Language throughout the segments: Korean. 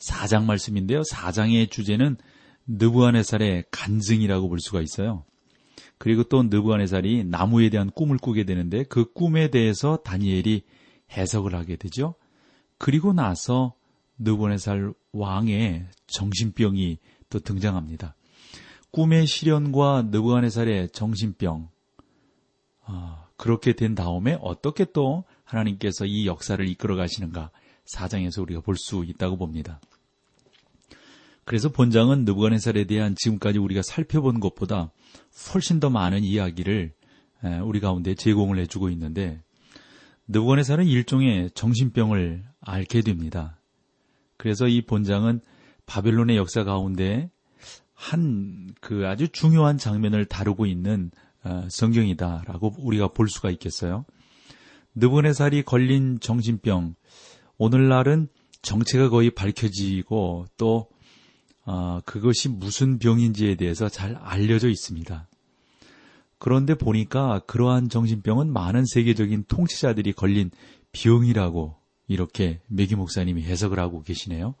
4장 말씀인데요. 4장의 주제는 느부한네살의 간증이라고 볼 수가 있어요. 그리고 또 느부한네살이 나무에 대한 꿈을 꾸게 되는데 그 꿈에 대해서 다니엘이 해석을 하게 되죠. 그리고 나서 느부한네살 왕의 정신병이 또 등장합니다. 꿈의 실현과 느부한네살의 정신병 아, 그렇게 된 다음에 어떻게 또 하나님께서 이 역사를 이끌어 가시는가 사장에서 우리가 볼 수 있다고 봅니다. 그래서 본장은 느부갓네살에 대한 지금까지 우리가 살펴본 것보다 훨씬 더 많은 이야기를 우리 가운데 제공을 해주고 있는데 느부갓네살은 일종의 정신병을 앓게 됩니다. 그래서 이 본장은 바벨론의 역사 가운데 한 그 아주 중요한 장면을 다루고 있는 어, 성경이다라고 우리가 볼 수가 있겠어요. 느부갓네살이 걸린 정신병 오늘날은 정체가 거의 밝혀지고 또 어, 그것이 무슨 병인지에 대해서 잘 알려져 있습니다. 그런데 보니까 그러한 정신병은 많은 세계적인 통치자들이 걸린 병이라고 이렇게 매기 목사님이 해석을 하고 계시네요.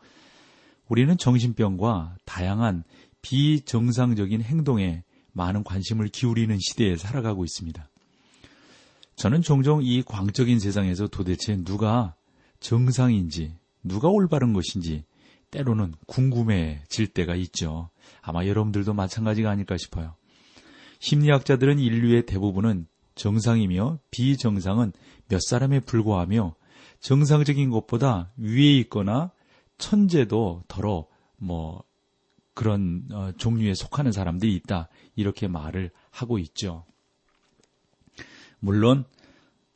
우리는 정신병과 다양한 비정상적인 행동에 많은 관심을 기울이는 시대에 살아가고 있습니다. 저는 종종 이 광적인 세상에서 도대체 누가 정상인지, 누가 올바른 것인지 때로는 궁금해질 때가 있죠. 아마 여러분들도 마찬가지가 아닐까 싶어요. 심리학자들은 인류의 대부분은 정상이며 비정상은 몇 사람에 불과하며 정상적인 것보다 위에 있거나 천재도 덜어 뭐 그런 어, 종류에 속하는 사람들이 있다 이렇게 말을 하고 있죠. 물론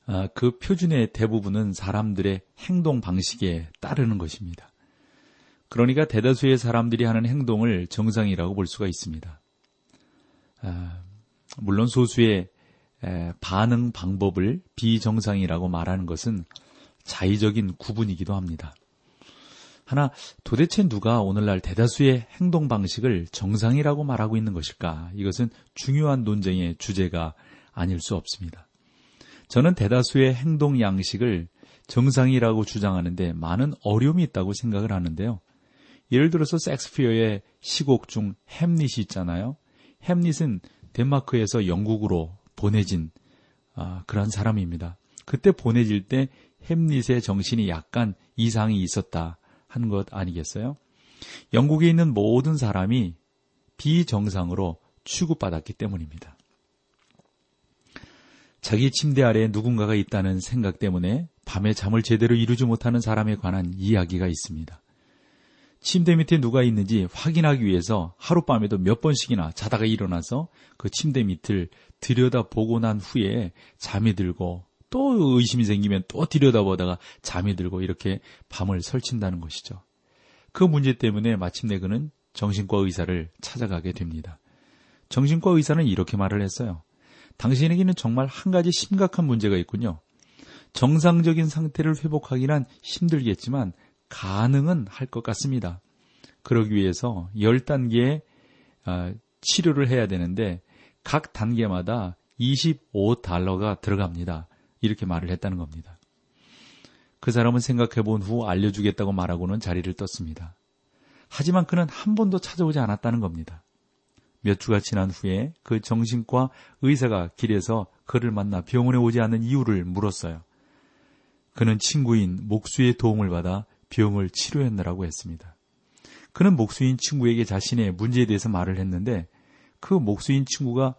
어, 그 표준의 대부분은 사람들의 행동 방식에 따르는 것입니다. 그러니까 대다수의 사람들이 하는 행동을 정상이라고 볼 수가 있습니다. 아, 물론 소수의 반응 방법을 비정상이라고 말하는 것은 자의적인 구분이기도 합니다. 하나 도대체 누가 오늘날 대다수의 행동 방식을 정상이라고 말하고 있는 것일까? 이것은 중요한 논쟁의 주제가 아닐 수 없습니다. 저는 대다수의 행동 양식을 정상이라고 주장하는데 많은 어려움이 있다고 생각을 하는데요. 예를 들어서 섹스피어의 시곡 중 햄릿이 있잖아요. 햄릿은 덴마크에서 영국으로 보내진 아, 그런 사람입니다. 그때 보내질 때 햄릿의 정신이 약간 이상이 있었다 하는 것 아니겠어요? 영국에 있는 모든 사람이 비정상으로 취급받았기 때문입니다. 자기 침대 아래에 누군가가 있다는 생각 때문에 밤에 잠을 제대로 이루지 못하는 사람에 관한 이야기가 있습니다. 침대 밑에 누가 있는지 확인하기 위해서 하룻밤에도 몇 번씩이나 자다가 일어나서 그 침대 밑을 들여다보고 난 후에 잠이 들고 또 의심이 생기면 또 들여다보다가 잠이 들고 이렇게 밤을 설친다는 것이죠. 그 문제 때문에 마침내 그는 정신과 의사를 찾아가게 됩니다. 정신과 의사는 이렇게 말을 했어요. 당신에게는 정말 한 가지 심각한 문제가 있군요. 정상적인 상태를 회복하기란 힘들겠지만 가능은 할 것 같습니다. 그러기 위해서 10단계의 아, 치료를 해야 되는데 각 단계마다 25달러가 들어갑니다. 이렇게 말을 했다는 겁니다. 그 사람은 생각해 본 후 알려주겠다고 말하고는 자리를 떴습니다. 하지만 그는 한 번도 찾아오지 않았다는 겁니다. 몇 주가 지난 후에 그 정신과 의사가 길에서 그를 만나 병원에 오지 않는 이유를 물었어요. 그는 친구인 목수의 도움을 받아 병을 치료했느라고 했습니다. 그는 목수인 친구에게 자신의 문제에 대해서 말을 했는데 그 목수인 친구가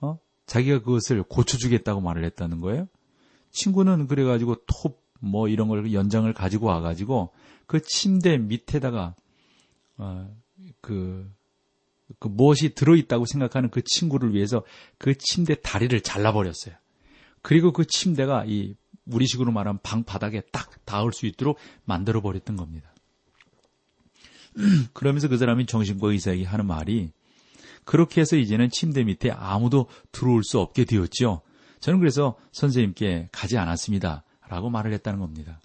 어? 자기가 그것을 고쳐주겠다고 말을 했다는 거예요. 친구는 그래가지고 톱 뭐 이런 걸 연장을 가지고 와가지고 그 침대 밑에다가 어, 그, 그 무엇이 들어있다고 생각하는 그 친구를 위해서 그 침대 다리를 잘라버렸어요. 그리고 그 침대가 이 우리식으로 말하면 방 바닥에 딱 닿을 수 있도록 만들어 버렸던 겁니다. 그러면서 그 사람이 정신과 의사에게 하는 말이 그렇게 해서 이제는 침대 밑에 아무도 들어올 수 없게 되었죠. 저는 그래서 선생님께 가지 않았습니다. 라고 말을 했다는 겁니다.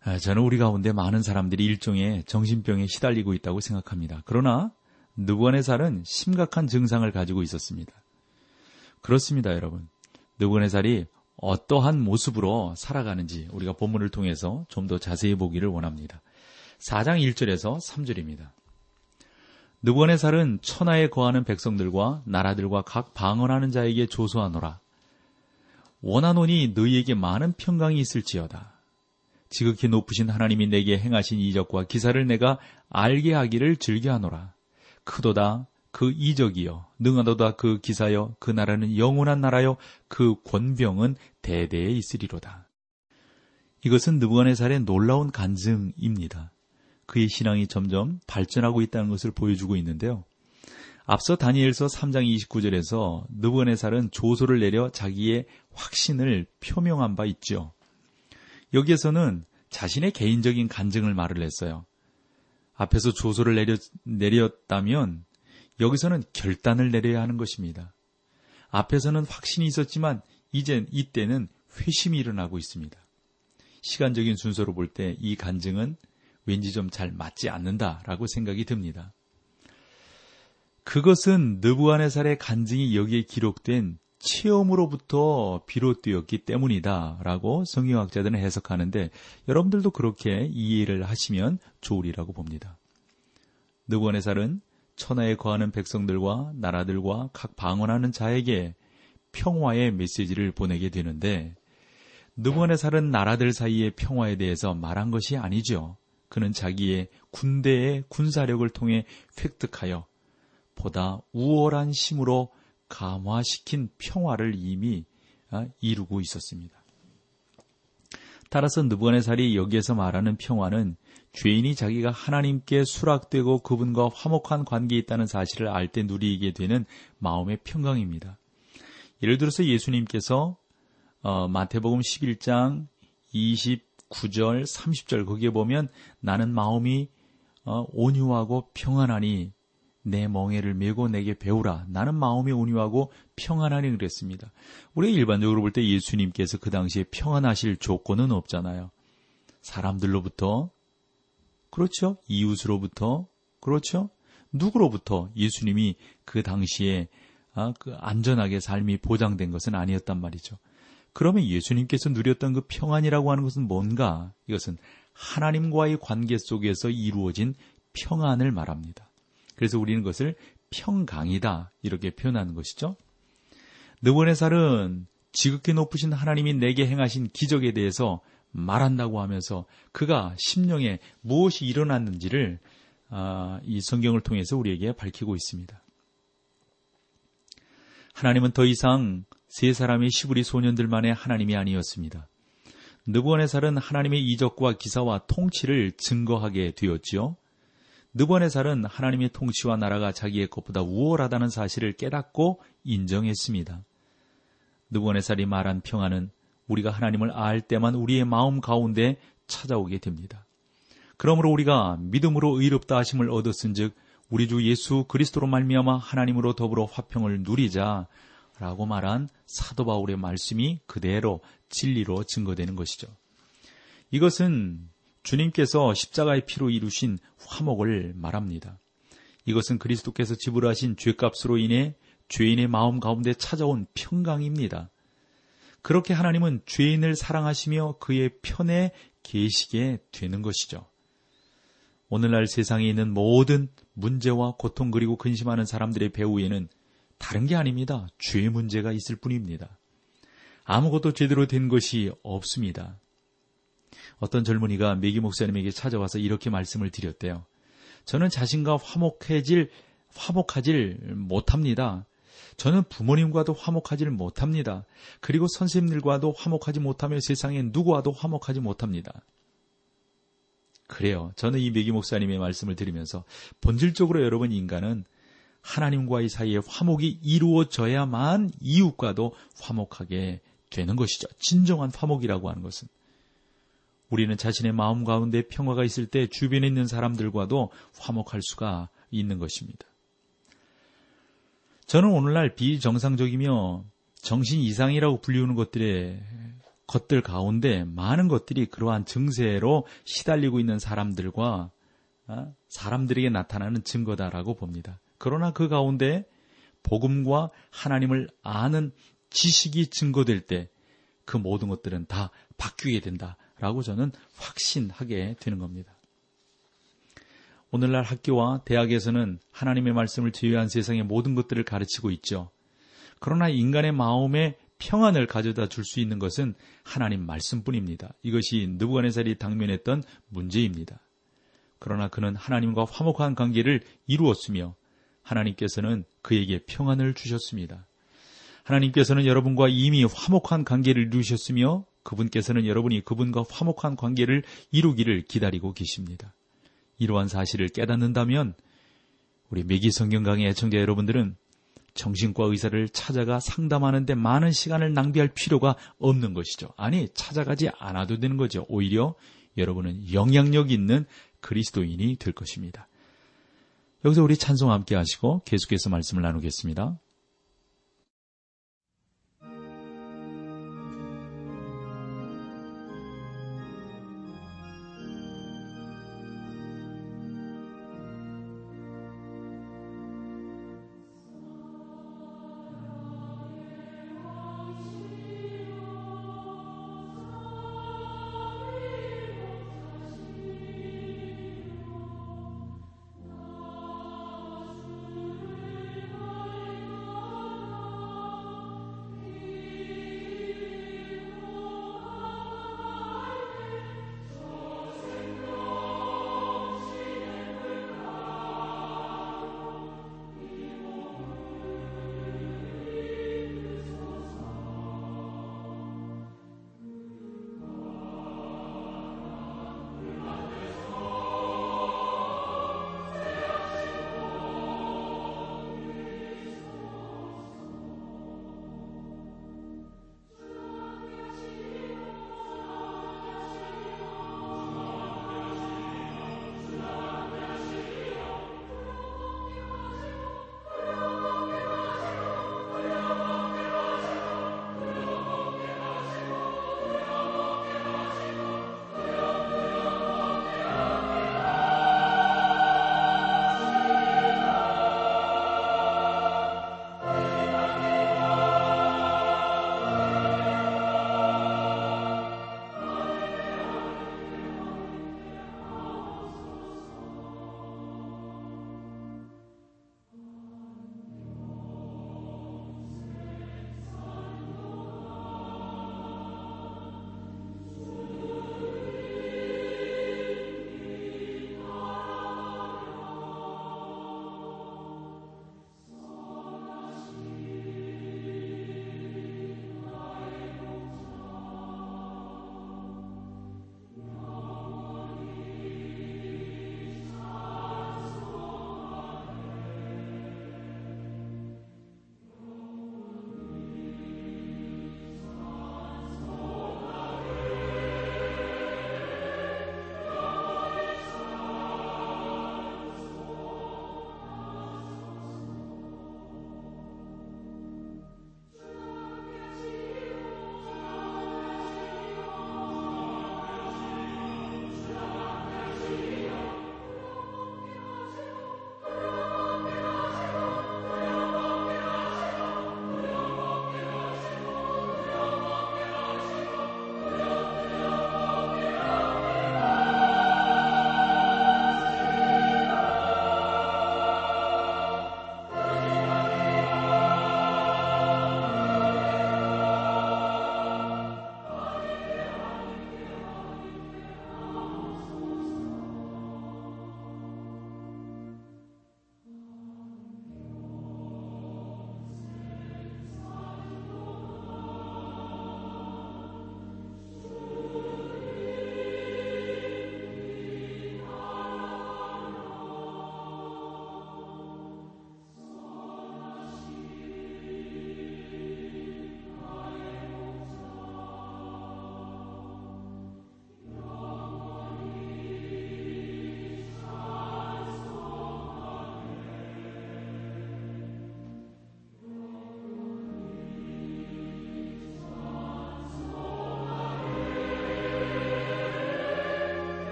아, 저는 우리 가운데 많은 사람들이 일종의 정신병에 시달리고 있다고 생각합니다. 그러나 느부갓네살은 심각한 증상을 가지고 있었습니다. 그렇습니다, 여러분. 느부갓네살이 어떠한 모습으로 살아가는지 우리가 본문을 통해서 좀 더 자세히 보기를 원합니다. 4장 1절에서 3절입니다. 느부갓네살은 천하에 거하는 백성들과 나라들과 각 방언하는 자에게 조소하노라. 원하노니 너희에게 많은 평강이 있을지어다. 지극히 높으신 하나님이 내게 행하신 이적과 기사를 내가 알게 하기를 즐겨하노라. 크도다 그 이적이요 능하도다 그 기사여 그 나라는 영원한 나라요 그 권병은 대대에 있으리로다. 이것은 느부갓네살의 놀라운 간증입니다. 그의 신앙이 점점 발전하고 있다는 것을 보여주고 있는데요. 앞서 다니엘서 3장 29절에서 느부갓네살은 조소를 내려 자기의 확신을 표명한 바 있죠. 여기에서는 자신의 개인적인 간증을 말을 했어요. 앞에서 조소를 내렸, 내렸다면 여기서는 결단을 내려야 하는 것입니다. 앞에서는 확신이 있었지만 이젠 이때는 회심이 일어나고 있습니다. 시간적인 순서로 볼 때 이 간증은 왠지 좀 잘 맞지 않는다라고 생각이 듭니다. 그것은 느부안의살의 간증이 여기에 기록된 체험으로부터 비롯되었기 때문이다라고 성경학자들은 해석하는데 여러분들도 그렇게 이해를 하시면 좋으리라고 봅니다. 느부갓네살은 천하에 거하는 백성들과 나라들과 각 방언하는 자에게 평화의 메시지를 보내게 되는데 느부갓네살은 나라들 사이의 평화에 대해서 말한 것이 아니죠. 그는 자기의 군대의 군사력을 통해 획득하여 보다 우월한 힘으로 감화시킨 평화를 이미 아, 이루고 있었습니다. 따라서 느부갓네살이 여기에서 말하는 평화는 죄인이 자기가 하나님께 수락되고 그분과 화목한 관계에 있다는 사실을 알 때 누리게 되는 마음의 평강입니다. 예를 들어서 예수님께서 어, 마태복음 11장 29절, 30절 거기에 보면 나는 마음이 어, 온유하고 평안하니 내 멍에를 메고 내게 배우라. 나는 마음이 온유하고 평안하니 그랬습니다. 우리가 일반적으로 볼 때 예수님께서 그 당시에 평안하실 조건은 없잖아요. 사람들로부터, 그렇죠? 이웃으로부터, 그렇죠? 누구로부터 예수님이 그 당시에 아, 그 안전하게 삶이 보장된 것은 아니었단 말이죠. 그러면 예수님께서 누렸던 그 평안이라고 하는 것은 뭔가? 이것은 하나님과의 관계 속에서 이루어진 평안을 말합니다. 그래서 우리는 그것을 평강이다 이렇게 표현하는 것이죠. 느보네살은 지극히 높으신 하나님이 내게 행하신 기적에 대해서 말한다고 하면서 그가 심령에 무엇이 일어났는지를 아, 이 성경을 통해서 우리에게 밝히고 있습니다. 하나님은 더 이상 세 사람의 시부리 소년들만의 하나님이 아니었습니다. 느부갓네살은 하나님의 이적과 기사와 통치를 증거하게 되었지요. 느번의살은 하나님의 통치와 나라가 자기의 것보다 우월하다는 사실을 깨닫고 인정했습니다. 느번의살이 말한 평안은 우리가 하나님을 알 때만 우리의 마음 가운데 찾아오게 됩니다. 그러므로 우리가 믿음으로 의롭다 하심을 얻었은즉 우리 주 예수 그리스도로 말미암아 하나님으로 더불어 화평을 누리자라고 말한 사도 바울의 말씀이 그대로 진리로 증거되는 것이죠. 이것은 주님께서 십자가의 피로 이루신 화목을 말합니다. 이것은 그리스도께서 지불하신 죄값으로 인해 죄인의 마음 가운데 찾아온 평강입니다. 그렇게 하나님은 죄인을 사랑하시며 그의 편에 계시게 되는 것이죠. 오늘날 세상에 있는 모든 문제와 고통 그리고 근심하는 사람들의 배후에는 다른 게 아닙니다. 죄 문제가 있을 뿐입니다. 아무것도 제대로 된 것이 없습니다. 어떤 젊은이가 메기 목사님에게 찾아와서 이렇게 말씀을 드렸대요. 저는 자신과 화목해질, 화목하질 못합니다. 저는 부모님과도 화목하지를 못합니다. 그리고 선생님들과도 화목하지 못하며 세상에 누구와도 화목하지 못합니다. 그래요. 저는 이 메기 목사님의 말씀을 들으면서 본질적으로 여러분 인간은 하나님과의 사이에 화목이 이루어져야만 이웃과도 화목하게 되는 것이죠. 진정한 화목이라고 하는 것은. 우리는 자신의 마음 가운데 평화가 있을 때 주변에 있는 사람들과도 화목할 수가 있는 것입니다. 저는 오늘날 비정상적이며 정신 이상이라고 불리우는 것들의 것들 가운데 많은 것들이 그러한 증세로 시달리고 있는 사람들과 어, 사람들에게 나타나는 증거다라고 봅니다. 그러나 그 가운데 복음과 하나님을 아는 지식이 증거될 때 그 모든 것들은 다 바뀌게 된다라고 저는 확신하게 되는 겁니다. 오늘날 학교와 대학에서는 하나님의 말씀을 제외한 세상의 모든 것들을 가르치고 있죠. 그러나 인간의 마음에 평안을 가져다 줄 수 있는 것은 하나님 말씀뿐입니다. 이것이 느부갓네살이 당면했던 문제입니다. 그러나 그는 하나님과 화목한 관계를 이루었으며 하나님께서는 그에게 평안을 주셨습니다. 하나님께서는 여러분과 이미 화목한 관계를 이루셨으며 그분께서는 여러분이 그분과 화목한 관계를 이루기를 기다리고 계십니다. 이러한 사실을 깨닫는다면 우리 매기 성경 강의 애청자 여러분들은 정신과 의사를 찾아가 상담하는데 많은 시간을 낭비할 필요가 없는 것이죠. 아니, 찾아가지 않아도 되는 거죠. 오히려 여러분은 영향력 있는 그리스도인이 될 것입니다. 여기서 우리 찬송 함께 하시고 계속해서 말씀을 나누겠습니다.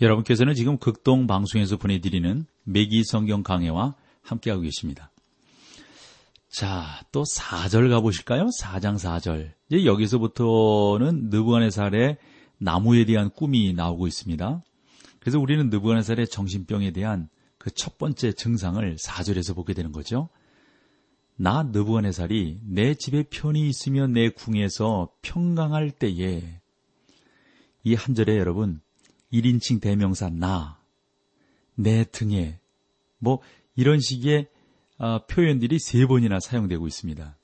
여러분께서는 지금 극동 방송에서 보내드리는 매기 성경 강해와 함께하고 계십니다. 자, 또 4절 가보실까요? 4장 4절. 이제 여기서부터는 느부갓네살의 나무에 대한 꿈이 나오고 있습니다. 그래서 우리는 느부갓네살의 정신병에 대한 그 첫 번째 증상을 4절에서 보게 되는 거죠. 나 느부갓네살이 내 집에 편히 있으며 내 궁에서 평강할 때에 이 한 절에 여러분 1인칭 대명사 나, 내 등에 뭐 이런 식의 아, 표현들이 세 번이나 사용되고 있습니다.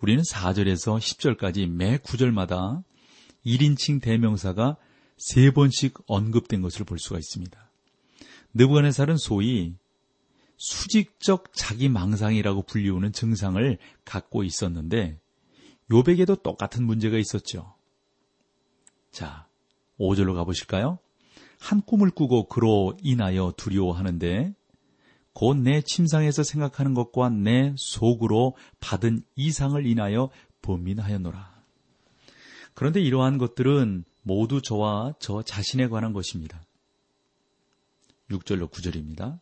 우리는 4절에서 10절까지 매 구절마다 1인칭 대명사가 세 번씩 언급된 것을 볼 수가 있습니다. 느부갓네살은 소위 수직적 자기 망상이라고 불리우는 증상을 갖고 있었는데 요백에도 똑같은 문제가 있었죠. 자, 5절로 가보실까요? 한 꿈을 꾸고 그로 인하여 두려워하는데 곧 내 침상에서 생각하는 것과 내 속으로 받은 이상을 인하여 범민하였노라. 그런데 이러한 것들은 모두 저와 저 자신에 관한 것입니다. 6절로 9절입니다.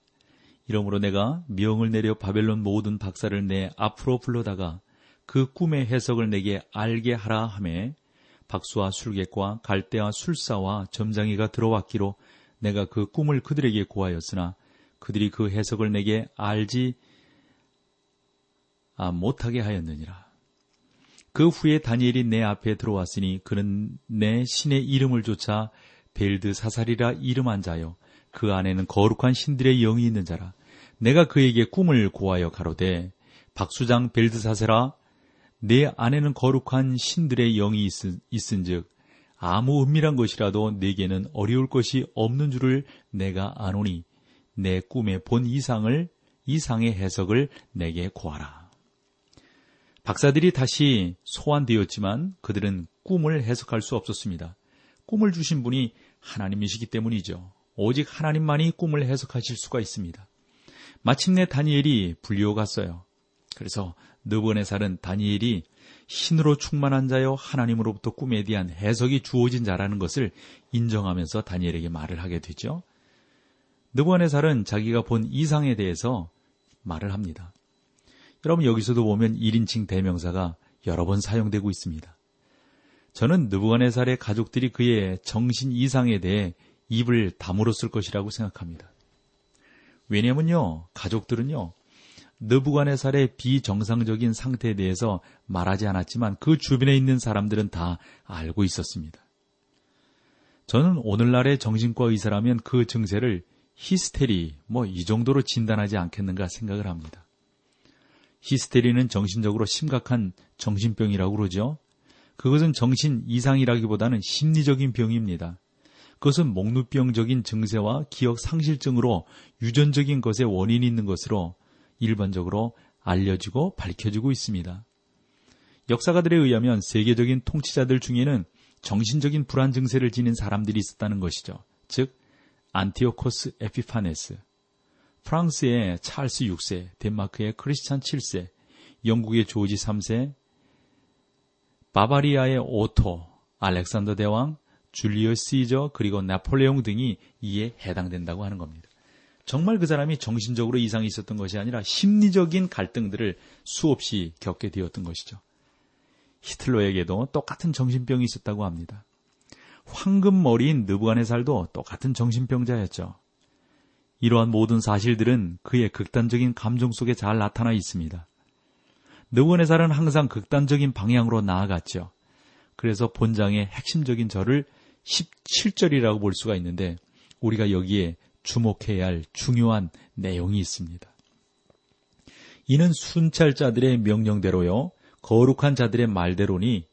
이러므로 내가 명을 내려 바벨론 모든 박사를 내 앞으로 불러다가 그 꿈의 해석을 내게 알게 하라 하매 박수와 술객과 갈대와 술사와 점장이가 들어왔기로 내가 그 꿈을 그들에게 고하였으나 그들이 그 해석을 내게 알지 아, 못하게 하였느니라. 그 후에 다니엘이 내 앞에 들어왔으니 그는 내 신의 이름을 조차 벨드 사살이라 이름한 자요. 그 안에는 거룩한 신들의 영이 있는 자라. 내가 그에게 꿈을 고하여 가로되 박수장 벨드사세라 내 안에는 거룩한 신들의 영이 있은, 즉 아무 은밀한 것이라도 내게는 어려울 것이 없는 줄을 내가 아노니 내 꿈의 본 이상을 이상의 해석을 내게 구하라. 박사들이 다시 소환되었지만 그들은 꿈을 해석할 수 없었습니다. 꿈을 주신 분이 하나님이시기 때문이죠. 오직 하나님만이 꿈을 해석하실 수가 있습니다. 마침내 다니엘이 불리어갔어요. 그래서 느번의살은 다니엘이 신으로 충만한 자여 하나님으로부터 꿈에 대한 해석이 주어진 자라는 것을 인정하면서 다니엘에게 말을 하게 되죠. 느번의살은 자기가 본 이상에 대해서 말을 합니다. 여러분 여기서도 보면 1인칭 대명사가 여러 번 사용되고 있습니다. 저는 느부갓네살의 가족들이 그의 정신 이상에 대해 입을 다물었을 것이라고 생각합니다. 왜냐면요, 가족들은요, 느부갓네살의 비정상적인 상태에 대해서 말하지 않았지만 그 주변에 있는 사람들은 다 알고 있었습니다. 저는 오늘날의 정신과 의사라면 그 증세를 히스테리, 뭐 이 정도로 진단하지 않겠는가 생각을 합니다. 히스테리는 정신적으로 심각한 정신병이라고 그러죠. 그것은 정신 이상이라기보다는 심리적인 병입니다. 그것은 목누병적인 증세와 기억 상실증으로 유전적인 것에 원인이 있는 것으로 일반적으로 알려지고 밝혀지고 있습니다. 역사가들에 의하면 세계적인 통치자들 중에는 정신적인 불안 증세를 지닌 사람들이 있었다는 것이죠. 즉 안티오코스 에피파네스, 프랑스의 찰스 6세, 덴마크의 크리스찬 7세, 영국의 조지 3세, 바바리아의 오토, 알렉산더 대왕, 줄리어스 시저, 그리고 나폴레옹 등이 이에 해당된다고 하는 겁니다. 정말 그 사람이 정신적으로 이상이 있었던 것이 아니라 심리적인 갈등들을 수없이 겪게 되었던 것이죠. 히틀러에게도 똑같은 정신병이 있었다고 합니다. 황금머리인 느부갓네살도 똑같은 정신병자였죠. 이러한 모든 사실들은 그의 극단적인 감정 속에 잘 나타나 있습니다. 느부갓네살은 항상 극단적인 방향으로 나아갔죠. 그래서 본장의 핵심적인 절을 17절이라고 볼 수가 있는데 우리가 여기에 주목해야 할 중요한 내용이 있습니다. 이는 순찰자들의 명령대로요, 거룩한 자들의 말대로니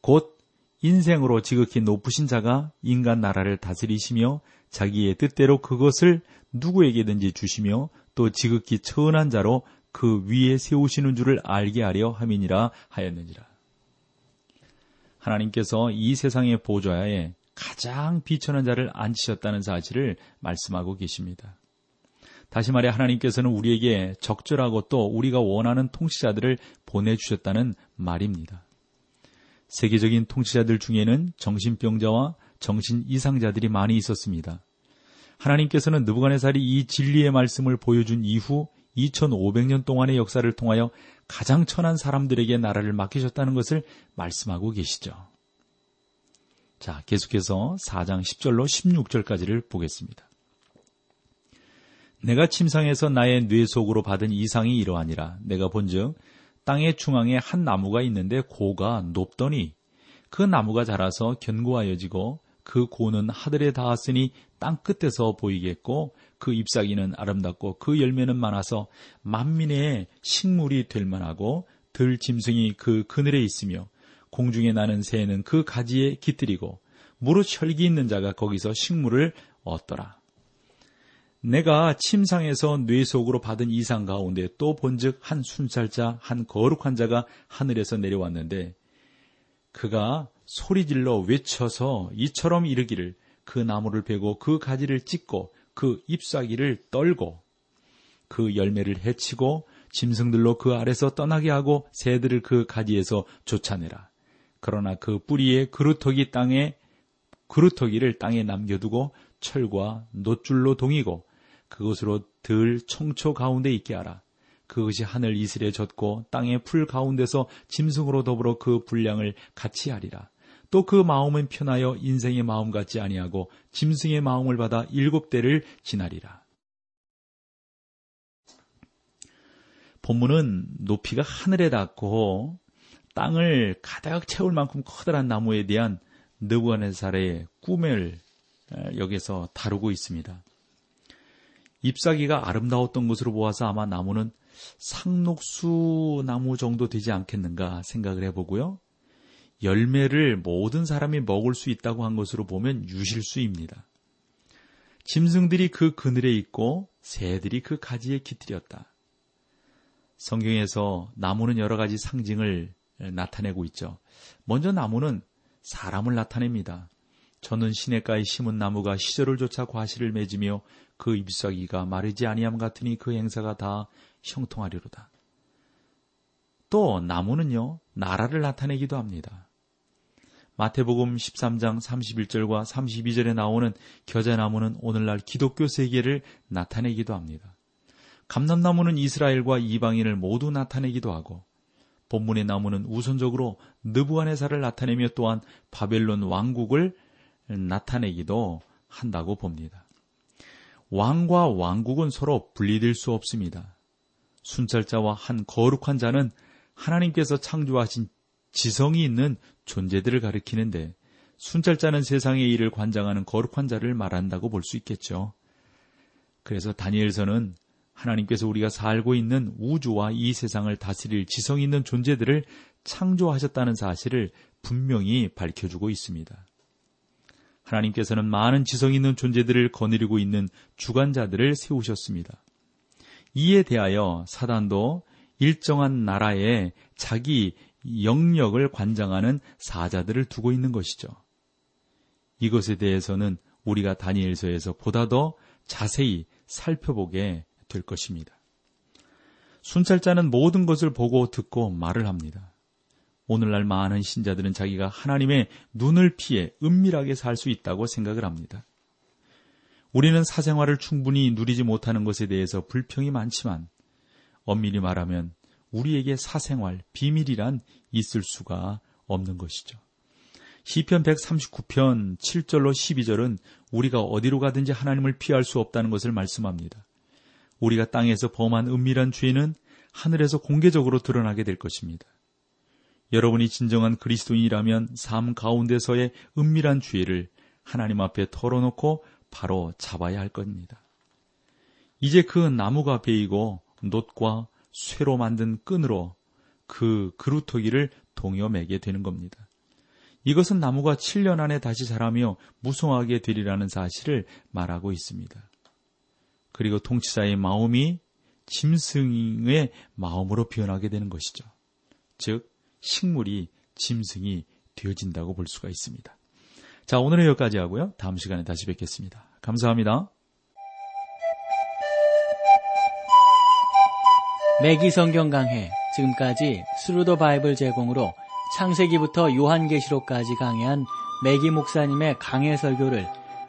곧 인생으로 지극히 높으신 자가 인간 나라를 다스리시며 자기의 뜻대로 그것을 누구에게든지 주시며 또 지극히 천한 자로 그 위에 세우시는 줄을 알게 하려 함이니라 하였느니라. 하나님께서 이 세상의 보좌에 가장 비천한 자를 앉히셨다는 사실을 말씀하고 계십니다. 다시 말해 하나님께서는 우리에게 적절하고 또 우리가 원하는 통치자들을 보내주셨다는 말입니다. 세계적인 통치자들 중에는 정신병자와 정신 이상자들이 많이 있었습니다. 하나님께서는 느부갓네살이 이 진리의 말씀을 보여준 이후 2500년 동안의 역사를 통하여 가장 천한 사람들에게 나라를 맡기셨다는 것을 말씀하고 계시죠. 자, 계속해서 4장 10절로 16절까지를 보겠습니다. 내가 침상에서 나의 뇌 속으로 받은 이상이 이러하니라. 내가 본즉 땅의 중앙에 한 나무가 있는데 고가 높더니 그 나무가 자라서 견고하여지고 그 고는 하늘에 닿았으니 땅 끝에서 보이겠고 그 잎사귀는 아름답고 그 열매는 많아서 만민의 식물이 될 만하고 들 짐승이 그 그늘에 있으며 공중에 나는 새는 그 가지에 깃들이고 무릇 혈기 있는 자가 거기서 식물을 얻더라. 내가 침상에서 뇌 속으로 받은 이상 가운데 또 본즉 한 순살자 한 거룩한 자가 하늘에서 내려왔는데 그가 소리질러 외쳐서 이처럼 이르기를 그 나무를 베고 그 가지를 찢고 그 잎사귀를 떨고 그 열매를 해치고 짐승들로 그 아래서 떠나게 하고 새들을 그 가지에서 쫓아내라. 그러나 그 뿌리에 그루터기 땅에 그루터기를 땅에 남겨두고 철과 놋줄로 동이고 그것으로 들 청초 가운데 있게 하라. 그것이 하늘 이슬에 젖고 땅의 풀 가운데서 짐승으로 더불어 그 분량을 같이 하리라. 또 그 마음은 편하여 인생의 마음 같지 아니하고 짐승의 마음을 받아 일곱 대를 지나리라. 본문은 높이가 하늘에 닿고 땅을 가득 채울 만큼 커다란 나무에 대한 느부갓네살의 꿈을 여기서 다루고 있습니다. 잎사귀가 아름다웠던 것으로 보아서 아마 나무는 상록수 나무 정도 되지 않겠는가 생각을 해보고요. 열매를 모든 사람이 먹을 수 있다고 한 것으로 보면 유실수입니다. 짐승들이 그 그늘에 있고 새들이 그 가지에 깃들였다. 성경에서 나무는 여러 가지 상징을 나타내고 있죠. 먼저 나무는 사람을 나타냅니다. 저는 시냇가에 심은 나무가 시절을 쫓아 과실을 맺으며 그 잎사귀가 마르지 아니함 같으니 그 행사가 다 형통하리로다. 또 나무는요 나라를 나타내기도 합니다. 마태복음 13장 31절과 32절에 나오는 겨자나무는 오늘날 기독교 세계를 나타내기도 합니다. 감람나무는 이스라엘과 이방인을 모두 나타내기도 하고 본문의 나무는 우선적으로 느부한네살을 나타내며 또한 바벨론 왕국을 나타내기도 한다고 봅니다. 왕과 왕국은 서로 분리될 수 없습니다. 순찰자와 한 거룩한 자는 하나님께서 창조하신 지성이 있는 존재들을 가리키는데 순찰자는 세상의 일을 관장하는 거룩한 자를 말한다고 볼 수 있겠죠. 그래서 다니엘서는 하나님께서 우리가 살고 있는 우주와 이 세상을 다스릴 지성 있는 존재들을 창조하셨다는 사실을 분명히 밝혀주고 있습니다. 하나님께서는 많은 지성 있는 존재들을 거느리고 있는 주관자들을 세우셨습니다. 이에 대하여 사단도 일정한 나라에 자기 영역을 관장하는 사자들을 두고 있는 것이죠. 이것에 대해서는 우리가 다니엘서에서 보다 더 자세히 살펴보게 될 것입니다. 순찰자는 모든 것을 보고 듣고 말을 합니다. 오늘날 많은 신자들은 자기가 하나님의 눈을 피해 은밀하게 살 수 있다고 생각을 합니다. 우리는 사생활을 충분히 누리지 못하는 것에 대해서 불평이 많지만 엄밀히 말하면 우리에게 사생활, 비밀이란 있을 수가 없는 것이죠. 시편 139편 7절로 12절은 우리가 어디로 가든지 하나님을 피할 수 없다는 것을 말씀합니다. 우리가 땅에서 범한 은밀한 죄는 하늘에서 공개적으로 드러나게 될 것입니다. 여러분이 진정한 그리스도인이라면 삶 가운데서의 은밀한 죄를 하나님 앞에 털어놓고 바로 잡아야 할 겁니다. 이제 그 나무가 베이고 놋과 쇠로 만든 끈으로 그 그루터기를 동여매게 되는 겁니다. 이것은 나무가 7년 안에 다시 자라며 무성하게 되리라는 사실을 말하고 있습니다. 그리고 통치자의 마음이 짐승의 마음으로 변하게 되는 것이죠. 즉, 식물이 짐승이 되어진다고 볼 수가 있습니다. 자, 오늘은 여기까지 하고요. 다음 시간에 다시 뵙겠습니다. 감사합니다. 맥기 성경 강해 지금까지 Thru the Bible 제공으로 창세기부터 요한계시록까지 강해한 맥기 목사님의 강해 설교를